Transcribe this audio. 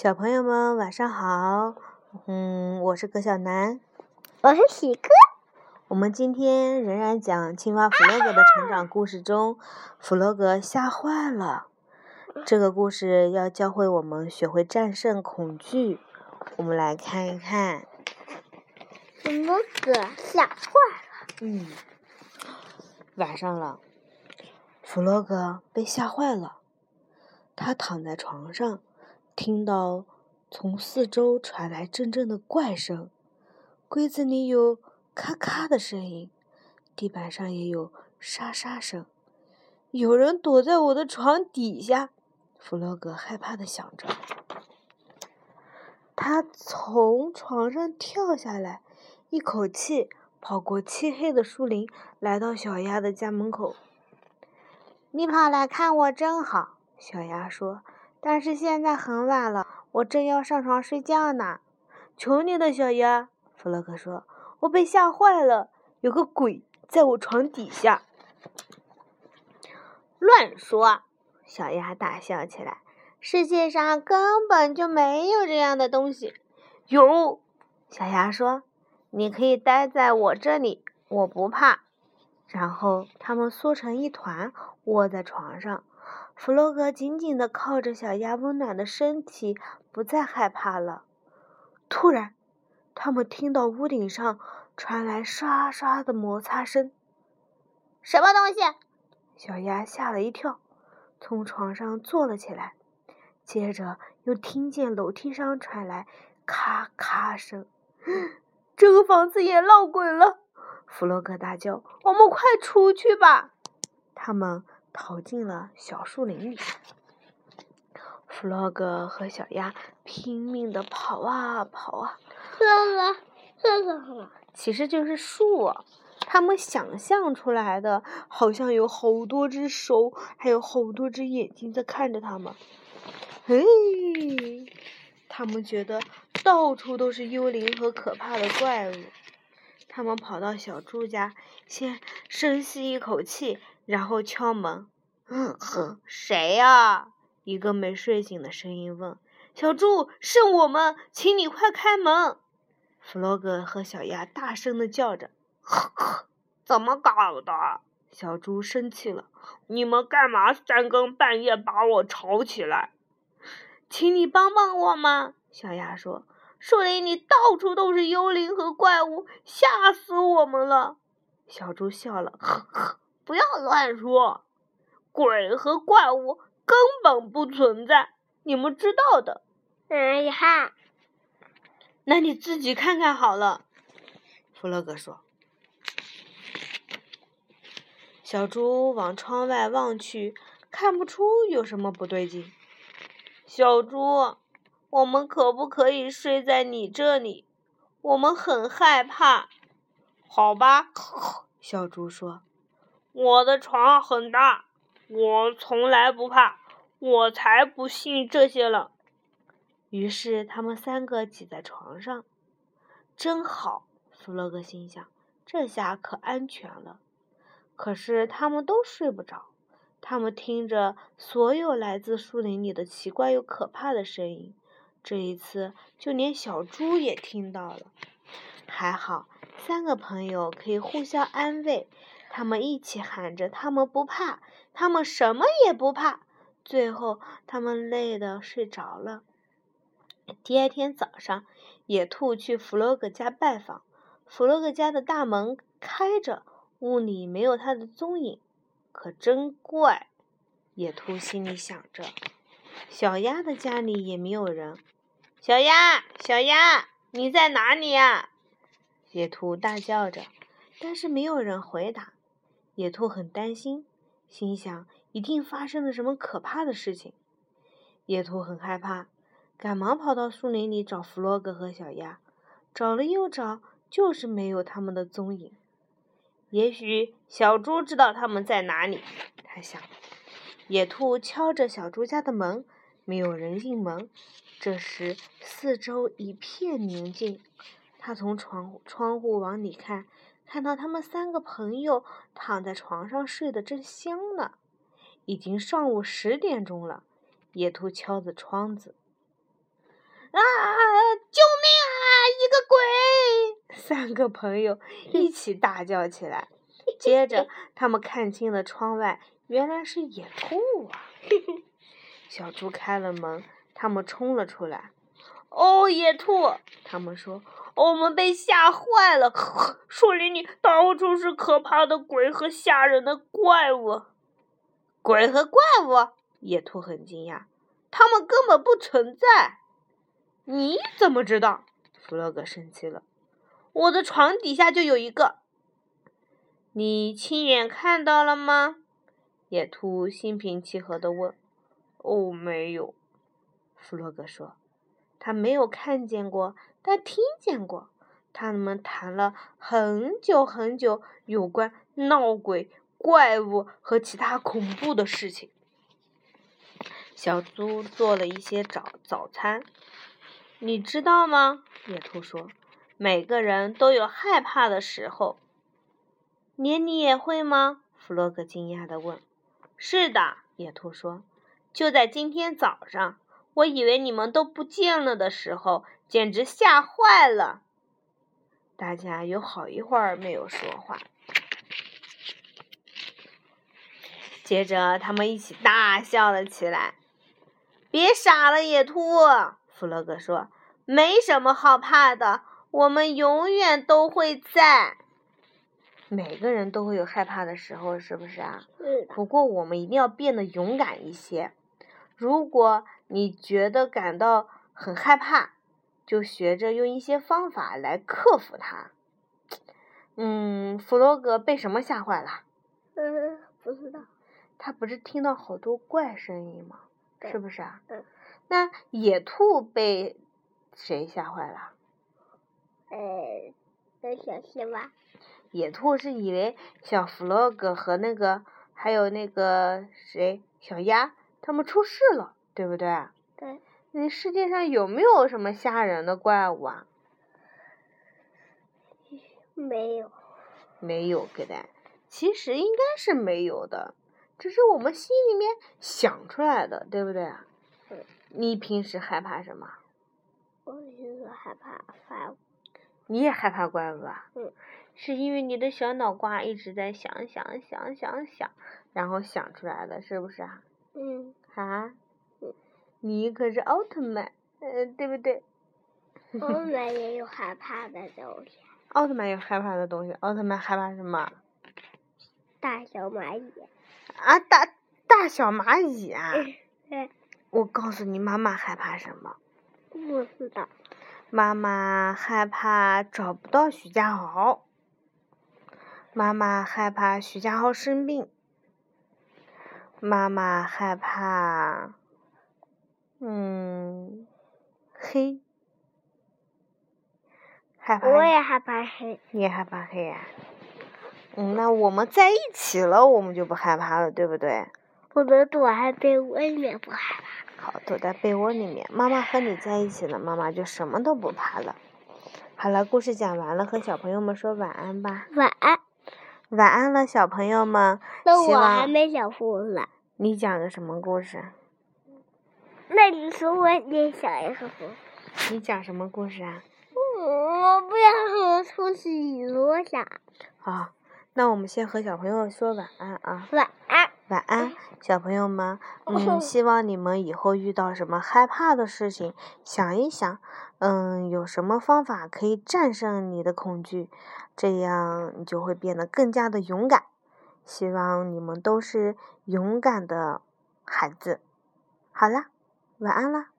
小朋友们晚上好，嗯，我是葛小南，我是喜哥。我们今天仍然讲青蛙弗洛格的成长故事中，弗洛格吓坏了。这个故事要教会我们学会战胜恐惧。我们来看一看，弗洛格吓坏了。嗯，晚上了，弗洛格被吓坏了，他躺在床上。听到从四周传来阵阵的怪声，柜子里有咔咔的声音，地板上也有沙沙声。有人躲在我的床底下，弗洛格害怕的想着。他从床上跳下来，一口气跑过漆黑的树林，来到小鸭的家门口。你跑来看我真好，小鸭说。但是现在很晚了，我正要上床睡觉呢。求你了，小鸭，弗洛格说：“我被吓坏了，有个鬼在我床底下。”乱说！小鸭大笑起来。世界上根本就没有这样的东西。有，小鸭说：“你可以待在我这里，我不怕。”然后他们缩成一团，窝在床上。弗洛格紧紧地靠着小鸭温暖的身体，不再害怕了。突然，他们听到屋顶上传来刷刷的摩擦声。什么东西？小鸭吓了一跳，从床上坐了起来。接着又听见楼梯上传来咔咔声。这个房子也闹鬼了！弗洛格大叫：“我们快出去吧！”他们。逃进了小树林里，弗洛格和小鸭拼命的跑啊跑啊。这是这是什么？其实就是树。他们想象出来的，好像有好多只手，还有好多只眼睛在看着他们。嘿，他们觉得到处都是幽灵和可怕的怪物。他们跑到小猪家，先深吸一口气。然后敲门，嗯哼，谁呀？一个没睡醒的声音问：“小猪，是我们，请你快开门！”弗洛格和小鸭大声的叫着：“呵呵，怎么搞的？”小猪生气了：“你们干嘛三更半夜把我吵起来？”请你帮帮我嘛！小鸭说：“树林里到处都是幽灵和怪物，吓死我们了。”小猪笑了：“呵呵。”不要乱说，鬼和怪物根本不存在，你们知道的。哎呀，那你自己看看好了。弗洛格说。小猪往窗外望去，看不出有什么不对劲。小猪，我们可不可以睡在你这里？我们很害怕。好吧，小猪说。我的床很大，我从来不怕，我才不信这些了。于是他们三个挤在床上，真好。弗洛格心想：这下可安全了。可是他们都睡不着，他们听着所有来自树林里的奇怪又可怕的声音。这一次，就连小猪也听到了。还好，三个朋友可以互相安慰。他们一起喊着：“他们不怕，他们什么也不怕。”最后，他们累得睡着了。第二天早上，野兔去弗洛格家拜访。弗洛格家的大门开着，屋里没有他的踪影，可真怪。野兔心里想着。小鸭的家里也没有人。小鸭，小鸭，你在哪里呀？野兔大叫着，但是没有人回答。野兔很担心，心想一定发生了什么可怕的事情。野兔很害怕，赶忙跑到树林里找弗洛格和小鸭，找了又找，就是没有他们的踪影。也许小猪知道他们在哪里，他想。野兔敲着小猪家的门，没有人应门。这时四周一片宁静，他从窗窗户往里看。看到他们三个朋友躺在床上睡得正香呢，已经上午十点钟了。野兔敲着窗子：“啊！救命啊！一个鬼！三个朋友一起大叫起来。接着，他们看清了窗外，原来是野兔啊！小猪开了门，他们冲了出来。哦，野兔！他们说：“我们被吓坏了，树林里到处是可怕的鬼和吓人的怪物。”鬼和怪物？野兔很惊讶，他们根本不存在。你怎么知道？弗洛格生气了。我的床底下就有一个。你亲眼看到了吗？野兔心平气和地问。哦，没有。弗洛格说，他没有看见过，他听见过。他们谈了很久很久有关闹鬼、怪物和其他恐怖的事情。小猪做了一些早早餐。你知道吗？野兔说，每个人都有害怕的时候。连你也会吗？弗洛格惊讶地问。是的，野兔说。就在今天早上，我以为你们都不见了的时候，简直吓坏了。大家有好一会儿没有说话。接着，他们一起大笑了起来。别傻了，野兔，弗洛格说。没什么好怕的，我们永远都会在。每个人都会有害怕的时候，是不是啊？是不过我们一定要变得勇敢一些。如果你觉得感到很害怕，就学着用一些方法来克服它。嗯，弗洛格被什么吓坏了？嗯，不知道。他不是听到好多怪声音吗？是不是啊？嗯。那野兔被谁吓坏了？呃，小青蛙。野兔是以为小弗洛格和那个还有那个谁小鸭他们出事了，对不对？对。那世界上有没有什么吓人的怪物啊？没有。没有，给的。其实应该是没有的，只是我们心里面想出来的，对不对？嗯。你平时害怕什么？我平时害怕怪物。你也害怕怪物啊？嗯。是因为你的小脑瓜一直在想想想想想，然后想出来的，是不是啊？嗯。啊？你可是奥特曼，嗯，对不对？奥特曼 也有害怕的东西。奥特曼有害怕的东西，奥特曼害怕什么？大小蚂蚁。啊，大大小蚂蚁啊！对。我告诉你，妈妈害怕什么？不知道。妈妈害怕找不到徐家豪。妈妈害怕徐家豪生病。妈妈害怕，嗯，黑。害怕。我也害怕黑。你也害怕黑呀？嗯，那我们在一起了，我们就不害怕了，对不对？我能躲在被窝里面不害怕。好，躲在被窝里面。妈妈和你在一起了，妈妈就什么都不怕了。好了，故事讲完了，和小朋友们说晚安吧。晚安。晚安了，小朋友们。那我还没讲故事。你讲个什么故事？那你说我也讲一个故事。你讲什么故事啊？我不要和出去说讲。好，那我们先和小朋友说晚安啊。晚安。晚安，小朋友们。嗯，希望你们以后遇到什么害怕的事情，想一想，嗯，有什么方法可以战胜你的恐惧。这样你就会变得更加的勇敢。希望你们都是勇敢的孩子。好了，晚安了。